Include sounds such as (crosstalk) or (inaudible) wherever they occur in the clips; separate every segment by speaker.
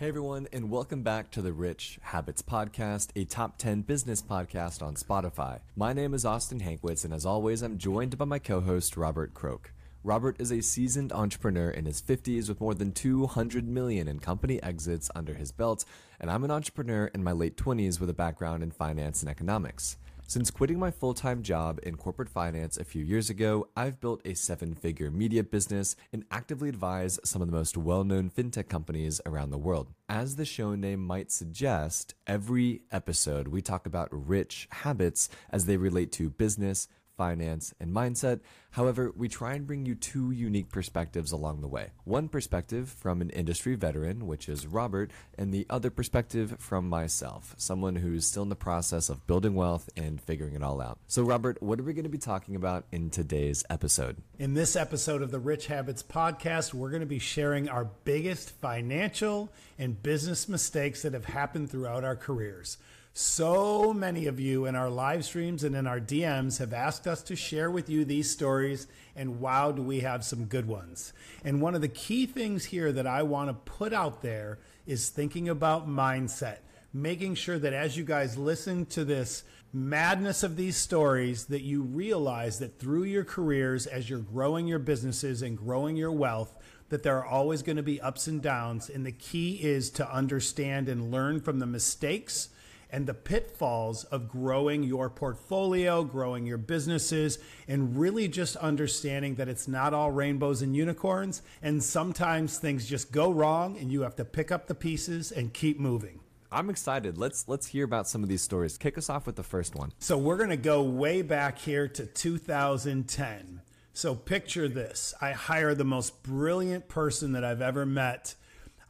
Speaker 1: Hey everyone, and welcome back to the Rich Habits Podcast, a top 10 business podcast on Spotify. My name is Austin Hankwitz, and as always, I'm joined by my co host, Robert Croak. Robert is a seasoned entrepreneur in his 50s with more than 200 million in company exits under his belt, and I'm an entrepreneur in my late 20s with a background in finance and economics. Since quitting my full time job in corporate finance a few years ago, I've built a seven figure media business and actively advise some of the most well known fintech companies around the world. As the show name might suggest, every episode we talk about rich habits as they relate to business, finance, and mindset. However, we try and bring you two unique perspectives along the way. One perspective from an industry veteran, which is Robert, and the other perspective from myself, someone who's still in the process of building wealth and figuring it all out. So, Robert, what are we going to be talking about in today's episode?
Speaker 2: In this episode of the Rich Habits Podcast, we're going to be sharing our biggest financial and business mistakes that have happened throughout our careers. So many of you in our live streams and in our DMs have asked us to share with you these stories, and wow, do we have some good ones. And one of the key things here that I want to put out there is thinking about mindset, making sure that as you guys listen to this madness of these stories, that you realize that through your careers, as you're growing your businesses and growing your wealth, that there are always going to be ups and downs. And the key is to understand and learn from the mistakes and the pitfalls of growing your portfolio, growing your businesses, and really just understanding that it's not all rainbows and unicorns. And sometimes things just go wrong and you have to pick up the pieces and keep moving.
Speaker 1: I'm excited. Let's let's hear about some of these stories. Kick us off with the first one.
Speaker 2: So we're going to go way back here to 2010. So picture this. I hire the most brilliant person that I've ever met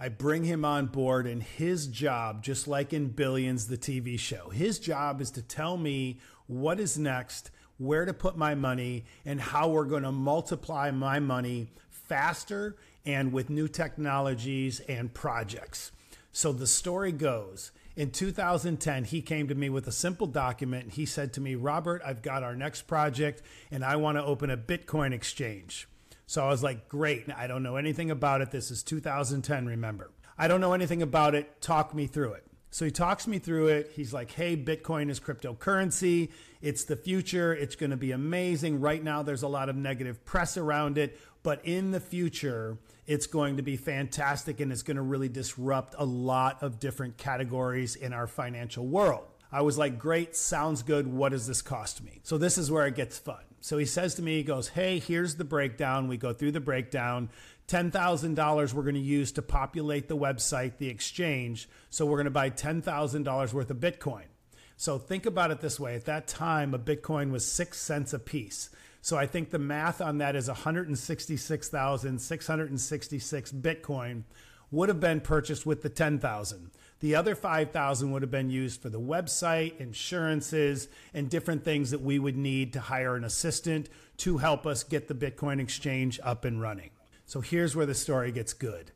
Speaker 2: I bring him on board, and his job, just like in Billions, the TV show, his job is to tell me what is next, where to put my money, and how we're going to multiply my money faster and with new technologies and projects. So the story goes in 2010, he came to me with a simple document. He said to me, Robert, I've got our next project and I want to open a Bitcoin exchange. So I was like, great. I don't know anything about it. This is 2010, remember. I don't know anything about it. Talk me through it. So he talks me through it. He's like, hey, Bitcoin is cryptocurrency. It's the future. It's going to be amazing. Right now, there's a lot of negative press around it. But in the future, it's going to be fantastic and it's going to really disrupt a lot of different categories in our financial world. I was like, great, sounds good. What does this cost me? So this is where it gets fun. So he says to me, he goes, Hey, here's the breakdown. We go through the breakdown. $10,000 we're going to use to populate the website, the exchange. So we're going to buy $10,000 worth of Bitcoin. So think about it this way. At that time, a Bitcoin was six cents a piece. So I think the math on that is 166,666 Bitcoin would have been purchased with the 10,000. The other 5,000 would have been used for the website, insurances, and different things that we would need to hire an assistant to help us get the Bitcoin exchange up and running. So here's where the story gets good.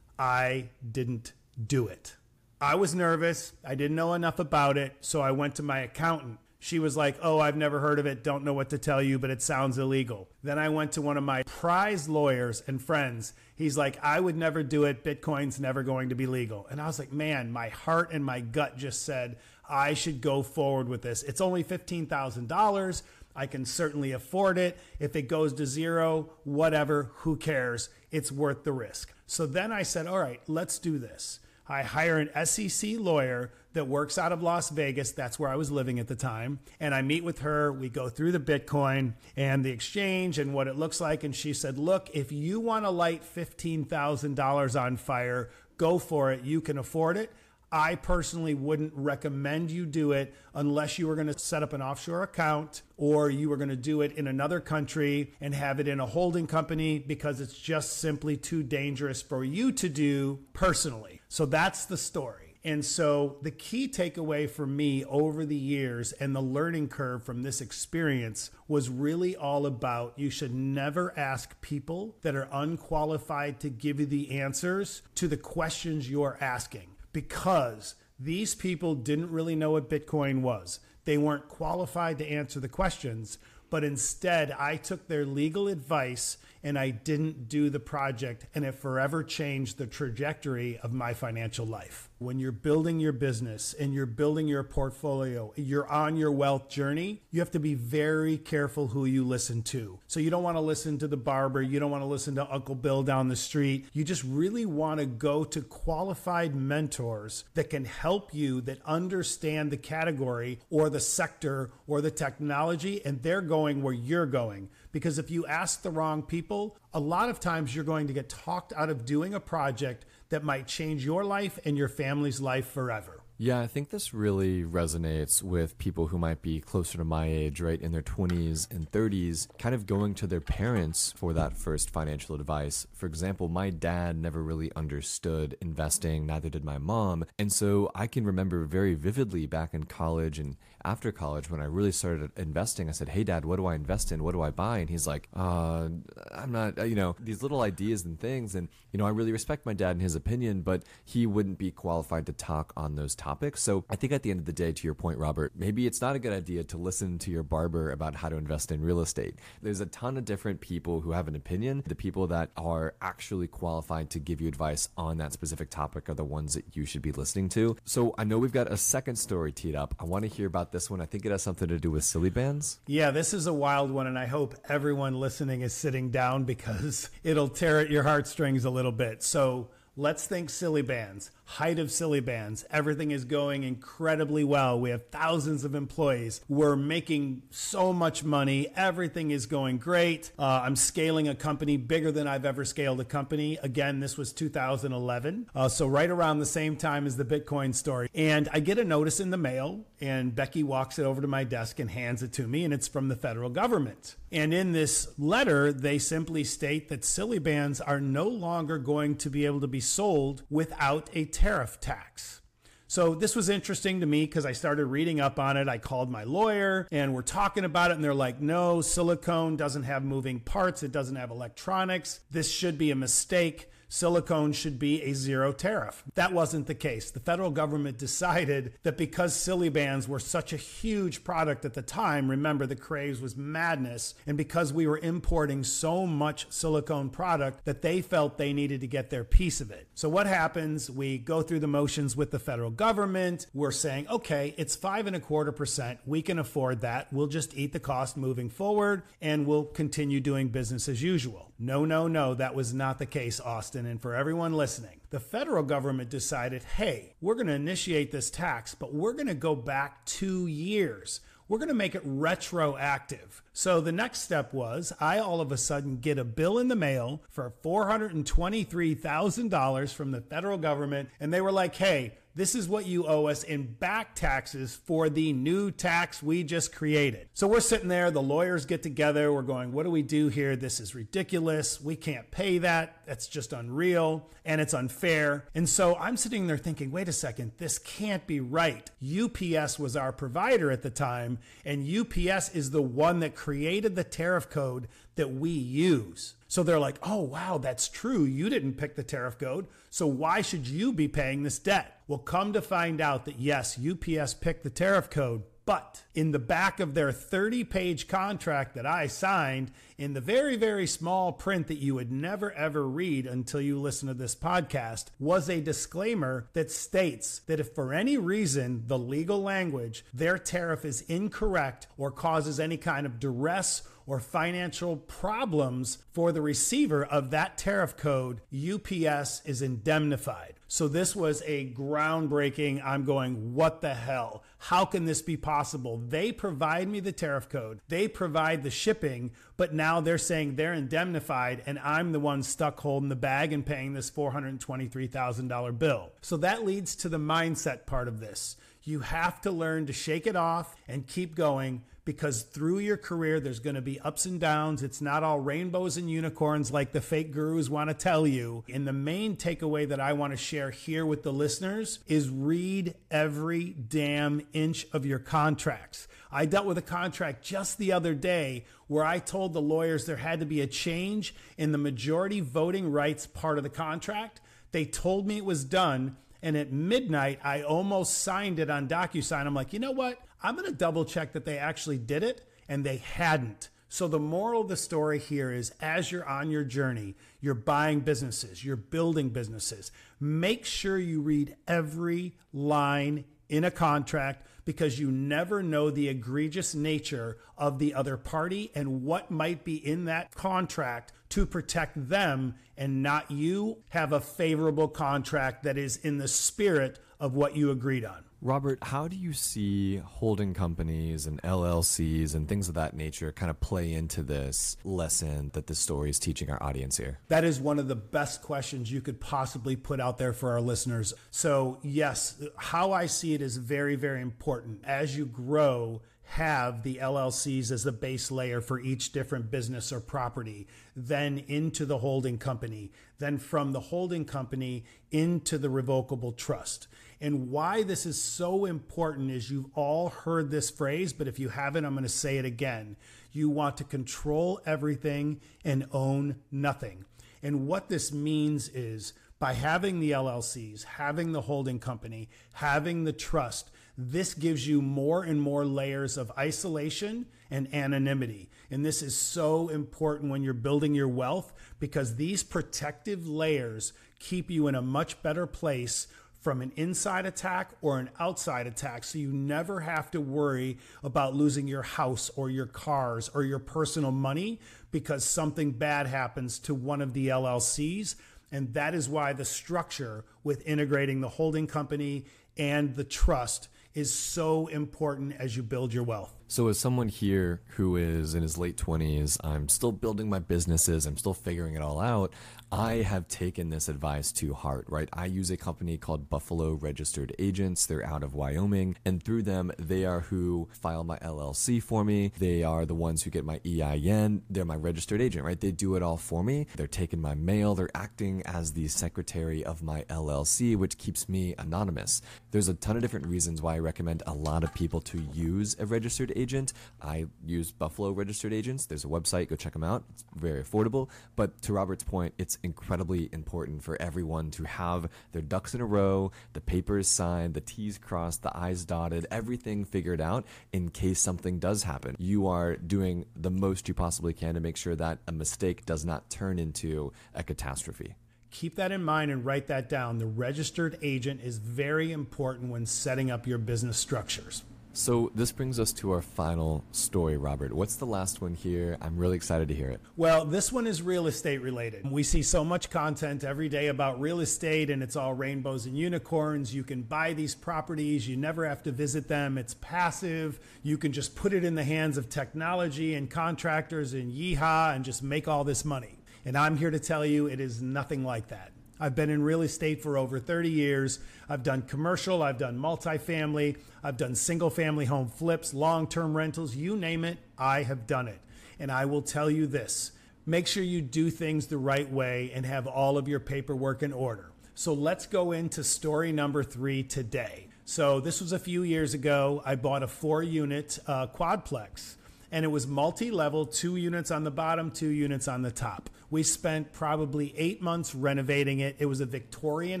Speaker 2: I didn't do it. I was nervous. I didn't know enough about it, so I went to my accountant she was like, Oh, I've never heard of it. Don't know what to tell you, but it sounds illegal. Then I went to one of my prize lawyers and friends. He's like, I would never do it. Bitcoin's never going to be legal. And I was like, Man, my heart and my gut just said, I should go forward with this. It's only $15,000. I can certainly afford it. If it goes to zero, whatever, who cares? It's worth the risk. So then I said, All right, let's do this. I hire an SEC lawyer that works out of Las Vegas. That's where I was living at the time. And I meet with her. We go through the Bitcoin and the exchange and what it looks like. And she said, Look, if you want to light $15,000 on fire, go for it. You can afford it. I personally wouldn't recommend you do it unless you were going to set up an offshore account or you were going to do it in another country and have it in a holding company because it's just simply too dangerous for you to do personally. So that's the story. And so, the key takeaway for me over the years and the learning curve from this experience was really all about you should never ask people that are unqualified to give you the answers to the questions you're asking because these people didn't really know what Bitcoin was. They weren't qualified to answer the questions, but instead, I took their legal advice and I didn't do the project, and it forever changed the trajectory of my financial life. When you're building your business and you're building your portfolio, you're on your wealth journey, you have to be very careful who you listen to. So you don't want to listen to the barber, you don't want to listen to Uncle Bill down the street. You just really want to go to qualified mentors that can help you, that understand the category or the sector or the technology, and they're going where you're going. Because if you ask the wrong people, a lot of times you're going to get talked out of doing a project that might change your life and your family's life forever.
Speaker 1: Yeah, I think this really resonates with people who might be closer to my age, right, in their 20s and 30s, kind of going to their parents for that first financial advice. For example, my dad never really understood investing, neither did my mom. And so I can remember very vividly back in college and after college when I really started investing, I said, Hey, dad, what do I invest in? What do I buy? And he's like, uh, I'm not, uh, you know, these little ideas and things. And, you know, I really respect my dad and his opinion, but he wouldn't be qualified to talk on those topics. So I think at the end of the day, to your point, Robert, maybe it's not a good idea to listen to your barber about how to invest in real estate. There's a ton of different people who have an opinion. The people that are actually qualified to give you advice on that specific topic are the ones that you should be listening to. So I know we've got a second story teed up. I want to hear about this one. I think it has something to do with Silly Bandz.
Speaker 2: Yeah, this is a wild one, and I hope everyone listening is sitting down because (laughs) it'll tear at your heartstrings a little bit. So let's think Silly Bandz height of Silly Bandz. Everything is going incredibly well. We have thousands of employees. We're making so much money. Everything is going great. Uh, I'm scaling a company bigger than I've ever scaled a company. Again, this was 2011. Uh, so, right around the same time as the Bitcoin story. And I get a notice in the mail, and Becky walks it over to my desk and hands it to me, and it's from the federal government. And in this letter, they simply state that Silly Bandz are no longer going to be able to be sold without a tariff tax. So this was interesting to me because I started reading up on it. I called my lawyer and we're talking about it, and they're like, no, silicone doesn't have moving parts, it doesn't have electronics. This should be a mistake silicone should be a zero tariff. That wasn't the case. The federal government decided that because Silly Bandz were such a huge product at the time, remember the craze was madness, and because we were importing so much silicone product that they felt they needed to get their piece of it. So what happens? We go through the motions with the federal government. We're saying, okay, it's five and a quarter percent. We can afford that. We'll just eat the cost moving forward and we'll continue doing business as usual. No, no, no, that was not the case, Austin. And for everyone listening, the federal government decided hey, we're going to initiate this tax, but we're going to go back two years. We're going to make it retroactive. So the next step was I all of a sudden get a bill in the mail for $423,000 from the federal government. And they were like, hey, this is what you owe us in back taxes for the new tax we just created. So we're sitting there, the lawyers get together, we're going, what do we do here? This is ridiculous. We can't pay that. That's just unreal and it's unfair. And so I'm sitting there thinking, wait a second, this can't be right. UPS was our provider at the time, and UPS is the one that created the tariff code that we use. So they're like, oh, wow, that's true. You didn't pick the tariff code. So why should you be paying this debt? Well, come to find out that yes, UPS picked the tariff code, but in the back of their 30 page contract that I signed, in the very, very small print that you would never ever read until you listen to this podcast, was a disclaimer that states that if for any reason the legal language, their tariff is incorrect or causes any kind of duress or financial problems for the receiver of that tariff code, UPS is indemnified. So this was a groundbreaking. I'm going, what the hell? How can this be possible? They provide me the tariff code, they provide the shipping, but now they're saying they're indemnified and I'm the one stuck holding the bag and paying this $423,000 bill. So that leads to the mindset part of this. You have to learn to shake it off and keep going because through your career, there's going to be ups and downs. It's not all rainbows and unicorns like the fake gurus want to tell you. And the main takeaway that I want to share here with the listeners is read every damn inch of your contracts. I dealt with a contract just the other day where I told the lawyers there had to be a change in the majority voting rights part of the contract. They told me it was done. And at midnight, I almost signed it on DocuSign. I'm like, you know what? I'm going to double check that they actually did it, and they hadn't. So, the moral of the story here is as you're on your journey, you're buying businesses, you're building businesses, make sure you read every line in a contract because you never know the egregious nature of the other party and what might be in that contract to protect them and not you. Have a favorable contract that is in the spirit of what you agreed on.
Speaker 1: Robert, how do you see holding companies and LLCs and things of that nature kind of play into this lesson that this story is teaching our audience here?
Speaker 2: That is one of the best questions you could possibly put out there for our listeners. So, yes, how I see it is very, very important. As you grow, have the LLCs as the base layer for each different business or property, then into the holding company, then from the holding company into the revocable trust. And why this is so important is you've all heard this phrase, but if you haven't, I'm going to say it again. You want to control everything and own nothing. And what this means is by having the LLCs, having the holding company, having the trust, this gives you more and more layers of isolation and anonymity. And this is so important when you're building your wealth because these protective layers keep you in a much better place from an inside attack or an outside attack. So you never have to worry about losing your house or your cars or your personal money because something bad happens to one of the LLCs. And that is why the structure with integrating the holding company and the trust is so important as you build your wealth.
Speaker 1: So, as someone here who is in his late 20s, I'm still building my businesses, I'm still figuring it all out. I have taken this advice to heart, right? I use a company called Buffalo Registered Agents. They're out of Wyoming. And through them, they are who file my LLC for me. They are the ones who get my EIN. They're my registered agent, right? They do it all for me. They're taking my mail. They're acting as the secretary of my LLC, which keeps me anonymous. There's a ton of different reasons why I recommend a lot of people to use a registered agent. I use Buffalo Registered Agents. There's a website. Go check them out. It's very affordable. But to Robert's point, it's incredibly important for everyone to have their ducks in a row, the papers signed, the T's crossed, the I's dotted, everything figured out in case something does happen. You are doing the most you possibly can to make sure that a mistake does not turn into a catastrophe.
Speaker 2: Keep that in mind and write that down. The registered agent is very important when setting up your business structures.
Speaker 1: So this brings us to our final story, Robert. What's the last one here? I'm really excited to hear it.
Speaker 2: Well, this one is real estate related. We see so much content every day about real estate and it's all rainbows and unicorns. You can buy these properties, you never have to visit them. It's passive. You can just put it in the hands of technology and contractors and yeehaw and just make all this money. And I'm here to tell you it is nothing like that. I've been in real estate for over 30 years. I've done commercial, I've done multifamily, I've done single family home flips, long term rentals, you name it, I have done it. And I will tell you this make sure you do things the right way and have all of your paperwork in order. So let's go into story number three today. So, this was a few years ago. I bought a four unit uh, quadplex and it was multi level, two units on the bottom, two units on the top. We spent probably eight months renovating it. It was a Victorian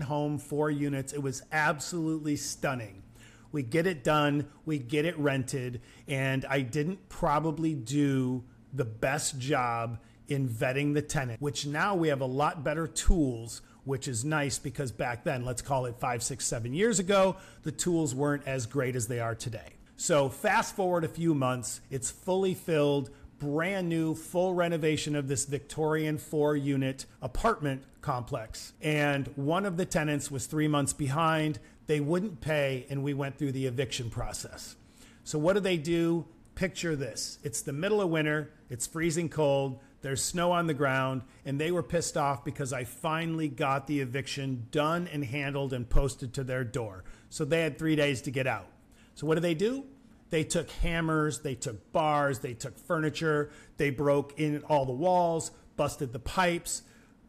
Speaker 2: home, four units. It was absolutely stunning. We get it done, we get it rented, and I didn't probably do the best job in vetting the tenant, which now we have a lot better tools which is nice because back then, let's call it five, six, seven years ago, the tools weren't as great as they are today. So, fast forward a few months, it's fully filled, brand new full renovation of this Victorian four unit apartment complex. And one of the tenants was three months behind. They wouldn't pay, and we went through the eviction process. So, what do they do? Picture this it's the middle of winter, it's freezing cold, there's snow on the ground, and they were pissed off because I finally got the eviction done and handled and posted to their door. So, they had three days to get out. So, what do they do? They took hammers, they took bars, they took furniture, they broke in all the walls, busted the pipes,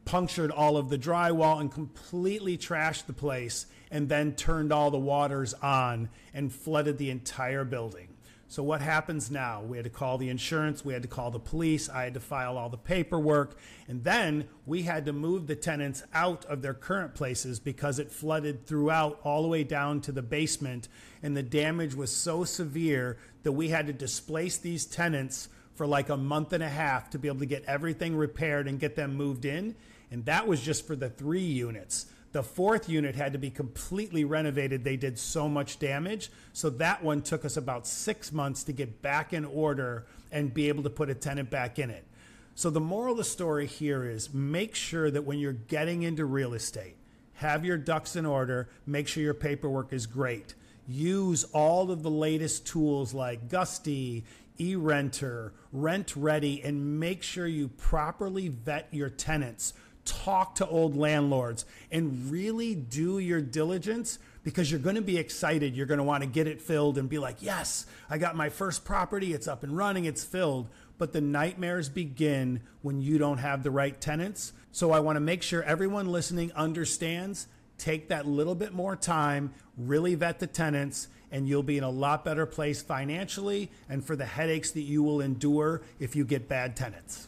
Speaker 2: punctured all of the drywall, and completely trashed the place, and then turned all the waters on and flooded the entire building. So, what happens now? We had to call the insurance, we had to call the police, I had to file all the paperwork, and then we had to move the tenants out of their current places because it flooded throughout all the way down to the basement, and the damage was so severe that we had to displace these tenants for like a month and a half to be able to get everything repaired and get them moved in. And that was just for the three units. The fourth unit had to be completely renovated. They did so much damage. So that one took us about six months to get back in order and be able to put a tenant back in it. So the moral of the story here is make sure that when you're getting into real estate, have your ducks in order, make sure your paperwork is great. Use all of the latest tools like Gusty, eRenter, Rent Ready, and make sure you properly vet your tenants talk to old landlords and really do your diligence because you're going to be excited. You're going to want to get it filled and be like, yes, I got my first property. It's up and running. It's filled. But the nightmares begin when you don't have the right tenants. So I want to make sure everyone listening understands. Take that little bit more time, really vet the tenants, and you'll be in a lot better place financially and for the headaches that you will endure if you get bad tenants.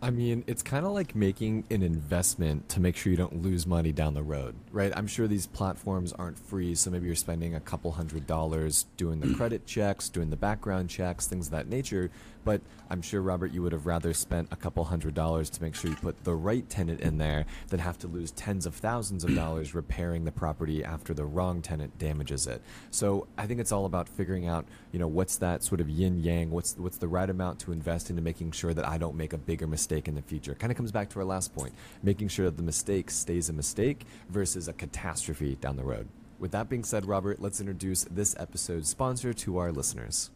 Speaker 1: I mean, it's kind of like making an investment to make sure you don't lose money down the road, right? I'm sure these platforms aren't free, so maybe you're spending a couple hundred dollars doing the mm. credit checks, doing the background checks, things of that nature. But I'm sure, Robert, you would have rather spent a couple hundred dollars to make sure you put the right tenant in there than have to lose tens of thousands of dollars repairing the property after the wrong tenant damages it. So I think it's all about figuring out, you know, what's that sort of yin yang, what's what's the right amount to invest into making sure that I don't make a bigger mistake in the future. Kind of comes back to our last point, making sure that the mistake stays a mistake versus a catastrophe down the road. With that being said, Robert, let's introduce this episode's sponsor to our listeners.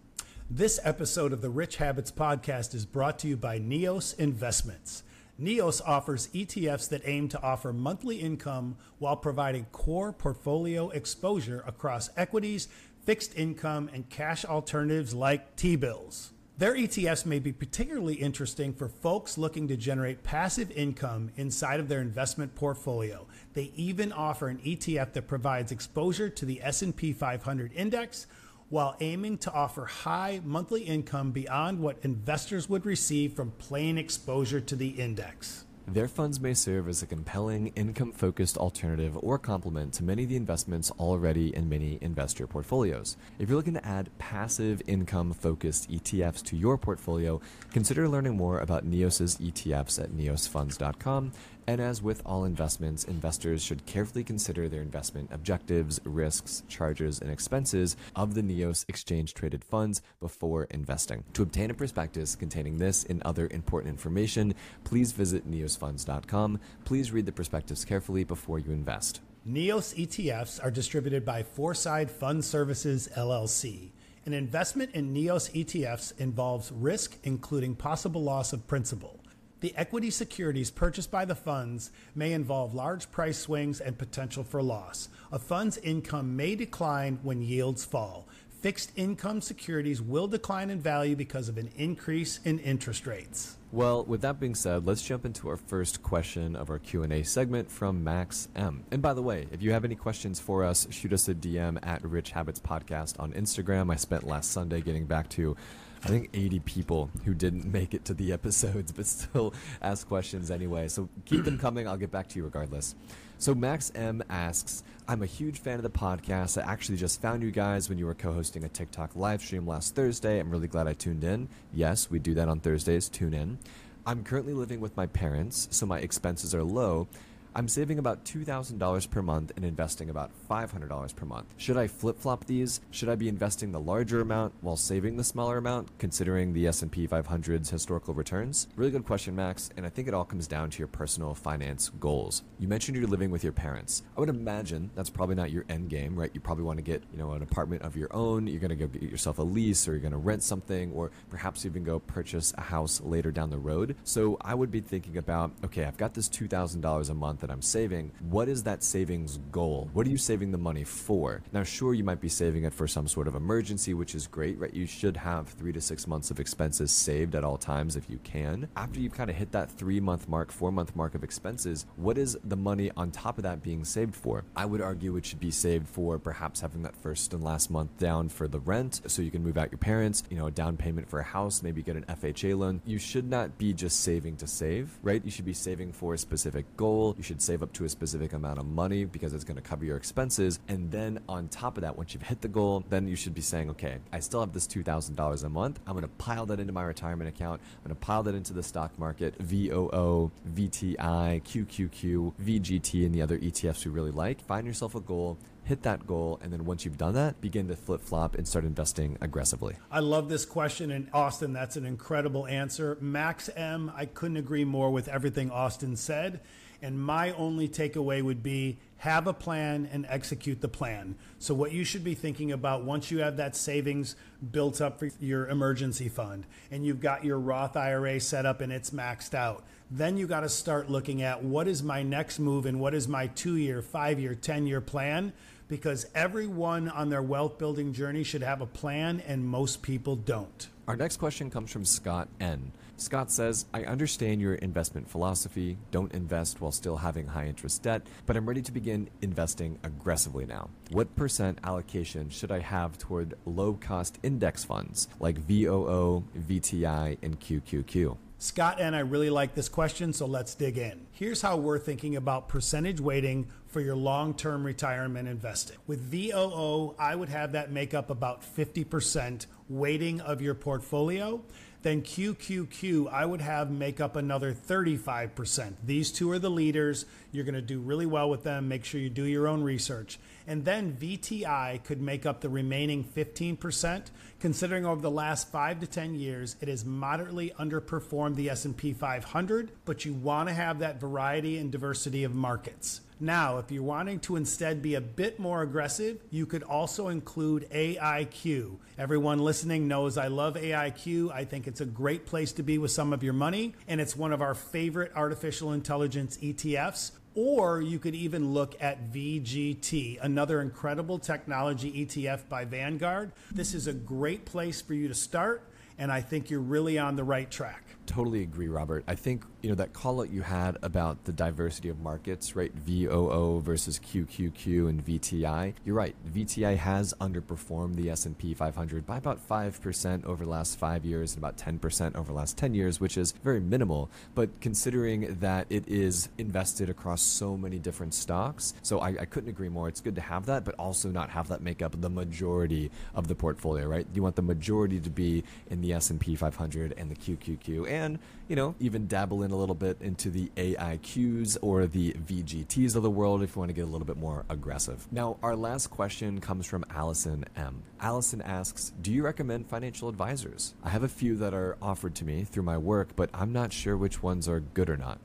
Speaker 2: This episode of the Rich Habits Podcast is brought to you by Neos Investments. Neos offers ETFs that aim to offer monthly income while providing core portfolio exposure across equities, fixed income, and cash alternatives like T bills. Their ETFs may be particularly interesting for folks looking to generate passive income inside of their investment portfolio. They even offer an ETF that provides exposure to the S&P 500 index while aiming to offer high monthly income beyond what investors would receive from plain exposure to the index.
Speaker 1: Their funds may serve as a compelling, income focused alternative or complement to many of the investments already in many investor portfolios. If you're looking to add passive, income focused ETFs to your portfolio, consider learning more about Neos's ETFs at neosfunds.com and as with all investments, investors should carefully consider their investment objectives, risks, charges, and expenses of the NEOS exchange traded funds before investing. To obtain a prospectus containing this and other important information, please visit neosfunds.com. Please read the prospectus carefully before you invest.
Speaker 2: NEOS ETFs are distributed by Foreside Fund Services LLC. An investment in NEOS ETFs involves risk, including possible loss of principal. The equity securities purchased by the funds may involve large price swings and potential for loss. A fund's income may decline when yields fall. Fixed income securities will decline in value because of an increase in interest rates.
Speaker 1: Well, with that being said, let's jump into our first question of our Q&A segment from Max M. And by the way, if you have any questions for us, shoot us a DM at Rich Habits Podcast on Instagram. I spent last Sunday getting back to I think 80 people who didn't make it to the episodes but still ask questions anyway. So keep them coming. I'll get back to you regardless. So Max M asks, I'm a huge fan of the podcast. I actually just found you guys when you were co-hosting a TikTok live stream last Thursday. I'm really glad I tuned in. Yes, we do that on Thursdays. Tune in. I'm currently living with my parents, so my expenses are low I'm saving about $2,000 per month and investing about $500 per month. Should I flip-flop these? Should I be investing the larger amount while saving the smaller amount, considering the S&P 500's historical returns? Really good question, Max, and I think it all comes down to your personal finance goals. You mentioned you're living with your parents. I would imagine that's probably not your end game, right? You probably want to get, you know, an apartment of your own. You're going to go get yourself a lease or you're going to rent something or perhaps even go purchase a house later down the road. So I would be thinking about, okay, I've got this $2,000 a month that I'm saving, what is that savings goal? What are you saving the money for? Now, sure, you might be saving it for some sort of emergency, which is great, right? You should have three to six months of expenses saved at all times if you can. After you've kind of hit that three month mark, four month mark of expenses, what is the money on top of that being saved for? I would argue it should be saved for perhaps having that first and last month down for the rent so you can move out your parents, you know, a down payment for a house, maybe get an FHA loan. You should not be just saving to save, right? You should be saving for a specific goal. You should save up to a specific amount of money because it's going to cover your expenses. And then on top of that, once you've hit the goal, then you should be saying, okay, I still have this $2,000 a month. I'm going to pile that into my retirement account. I'm going to pile that into the stock market, VOO, VTI, QQQ, VGT, and the other ETFs we really like. Find yourself a goal hit that goal, and then once you've done that, begin to flip flop and start investing aggressively.
Speaker 2: I love this question, and Austin, that's an incredible answer. Max M, I couldn't agree more with everything Austin said. And my only takeaway would be have a plan and execute the plan. So, what you should be thinking about once you have that savings built up for your emergency fund and you've got your Roth IRA set up and it's maxed out, then you got to start looking at what is my next move and what is my two year, five year, 10 year plan. Because everyone on their wealth building journey should have a plan, and most people don't.
Speaker 1: Our next question comes from Scott N. Scott says, I understand your investment philosophy. Don't invest while still having high interest debt, but I'm ready to begin investing aggressively now. What percent allocation should I have toward low cost index funds like VOO, VTI, and QQQ?
Speaker 2: Scott and I really like this question, so let's dig in. Here's how we're thinking about percentage weighting for your long term retirement investing. With VOO, I would have that make up about 50% weighting of your portfolio. Then QQQ, I would have make up another 35%. These two are the leaders. You're going to do really well with them. Make sure you do your own research. And then VTI could make up the remaining 15%. Considering over the last 5 to 10 years, it has moderately underperformed the S&P 500, but you want to have that variety and diversity of markets. Now, if you're wanting to instead be a bit more aggressive, you could also include AIQ. Everyone listening knows I love AIQ. I think it's a great place to be with some of your money, and it's one of our favorite artificial intelligence ETFs. Or you could even look at VGT, another incredible technology ETF by Vanguard. This is a great place for you to start, and I think you're really on the right track
Speaker 1: totally agree, Robert. I think you know that call out you had about the diversity of markets, right? VOO versus QQQ and VTI. You're right. VTI has underperformed the S&P 500 by about five percent over the last five years and about ten percent over the last ten years, which is very minimal. But considering that it is invested across so many different stocks, so I, I couldn't agree more. It's good to have that, but also not have that make up the majority of the portfolio, right? You want the majority to be in the S&P 500 and the QQQ and, you know, even dabble in a little bit into the AIQs or the VGTs of the world if you want to get a little bit more aggressive. Now, our last question comes from Allyson M. Allyson asks, Do you recommend financial advisors? I have a few that are offered to me through my work, but I'm not sure which ones are good or not.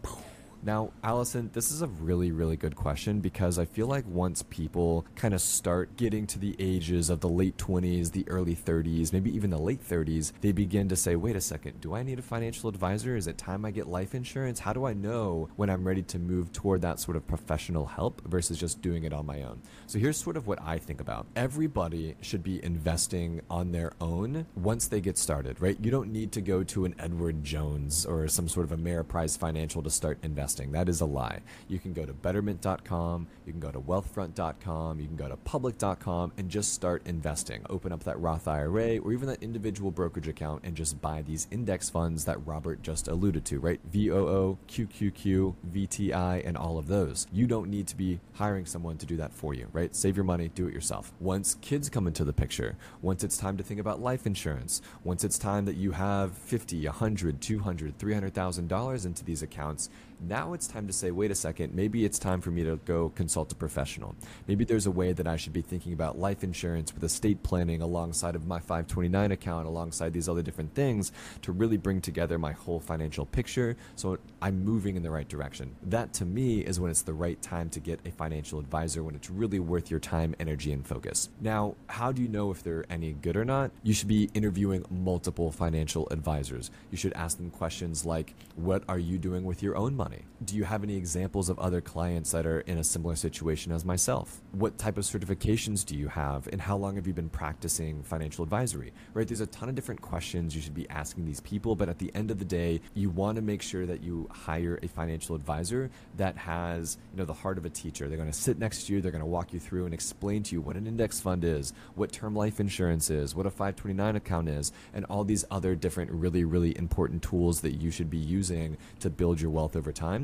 Speaker 1: Now, Allyson, this is a really, really good question because I feel like once people kind of start getting to the ages of the late 20s, the early 30s, maybe even the late 30s, they begin to say, wait a second, do I need a financial advisor? Is it time I get life insurance? How do I know when I'm ready to move toward that sort of professional help versus just doing it on my own? So here's sort of what I think about. Everybody should be investing on their own once they get started, right? You don't need to go to an Edward Jones or some sort of Ameriprise Financial to start investing. That is a lie. You can go to betterment.com, you can go to wealthfront.com, you can go to public.com and just start investing. Open up that Roth IRA or even that individual brokerage account and just buy these index funds that Robert just alluded to, right? VOO, QQQ, VTI, and all of those. You don't need to be hiring someone to do that for you, right? Save your money, do it yourself. Once kids come into the picture, once it's time to think about life insurance, once it's time that you have 50, 100, 200, 300,000 dollars into these accounts, now it's time to say, wait a second, maybe it's time for me to go consult a professional. Maybe there's a way that I should be thinking about life insurance with estate planning alongside of my 529 account, alongside these other different things to really bring together my whole financial picture so I'm moving in the right direction. That to me is when it's the right time to get a financial advisor, when it's really worth your time, energy, and focus. Now, how do you know if they're any good or not? You should be interviewing multiple financial advisors. You should ask them questions like, What are you doing with your own money? Do you have any examples of other clients that are in a similar situation as myself? What type of certifications do you have and how long have you been practicing financial advisory? Right? There's a ton of different questions you should be asking these people, but at the end of the day, you want to make sure that you hire a financial advisor that has, you know, the heart of a teacher. They're going to sit next to you, they're going to walk you through and explain to you what an index fund is, what term life insurance is, what a 529 account is, and all these other different really really important tools that you should be using to build your wealth over time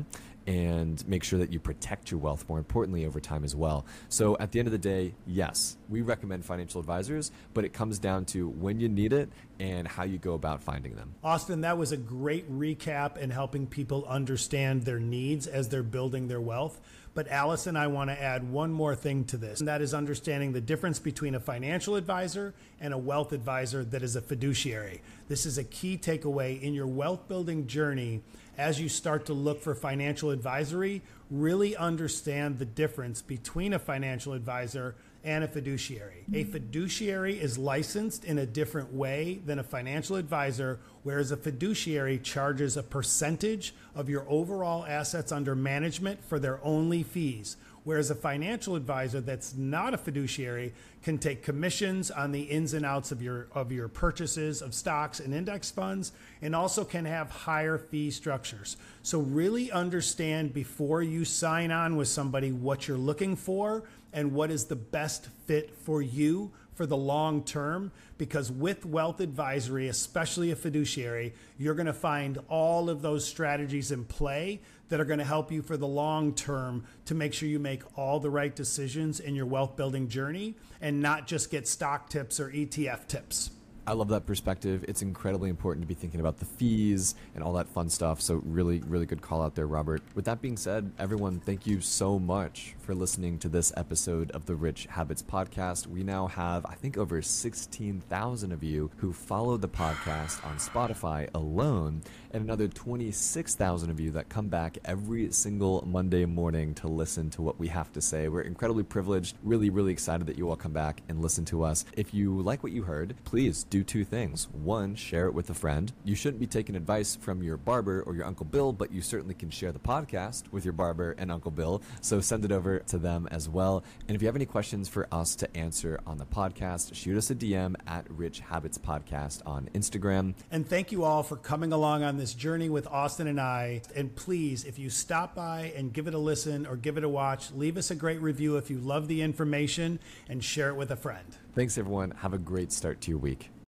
Speaker 1: and make sure that you protect your wealth more importantly over time as well. So at the end of the day, yes, we recommend financial advisors, but it comes down to when you need it and how you go about finding them.
Speaker 2: Austin, that was a great recap in helping people understand their needs as they're building their wealth. But Allyson, I want to add one more thing to this, and that is understanding the difference between a financial advisor and a wealth advisor that is a fiduciary. This is a key takeaway in your wealth building journey as you start to look for financial advisory. Really understand the difference between a financial advisor and a fiduciary. A fiduciary is licensed in a different way than a financial advisor, whereas a fiduciary charges a percentage of your overall assets under management for their only fees. Whereas a financial advisor that's not a fiduciary can take commissions on the ins and outs of your of your purchases of stocks and index funds and also can have higher fee structures. So really understand before you sign on with somebody what you're looking for and what is the best fit for you for the long term because with wealth advisory, especially a fiduciary, you're going to find all of those strategies in play that are going to help you for the long term to make sure you make all the right decisions in your wealth building journey and not just get stock tips or ETF tips.
Speaker 1: I love that perspective. It's incredibly important to be thinking about the fees and all that fun stuff. So, really, really good call out there, Robert. With that being said, everyone, thank you so much for listening to this episode of the Rich Habits Podcast. We now have, I think, over 16,000 of you who follow the podcast on Spotify alone, and another 26,000 of you that come back every single Monday morning to listen to what we have to say. We're incredibly privileged, really, really excited that you all come back and listen to us. If you like what you heard, please do two things. One, share it with a friend. You shouldn't be taking advice from your barber or your Uncle Bill, but you certainly can share the podcast with your barber and Uncle Bill. So send it over to them as well. And if you have any questions for us to answer on the podcast, shoot us a DM at Rich Habits Podcast on Instagram.
Speaker 2: And thank you all for coming along on this journey with Austin and I. And please, if you stop by and give it a listen or give it a watch, leave us a great review if you love the information and share it with a friend.
Speaker 1: Thanks, everyone. Have a great start to your week.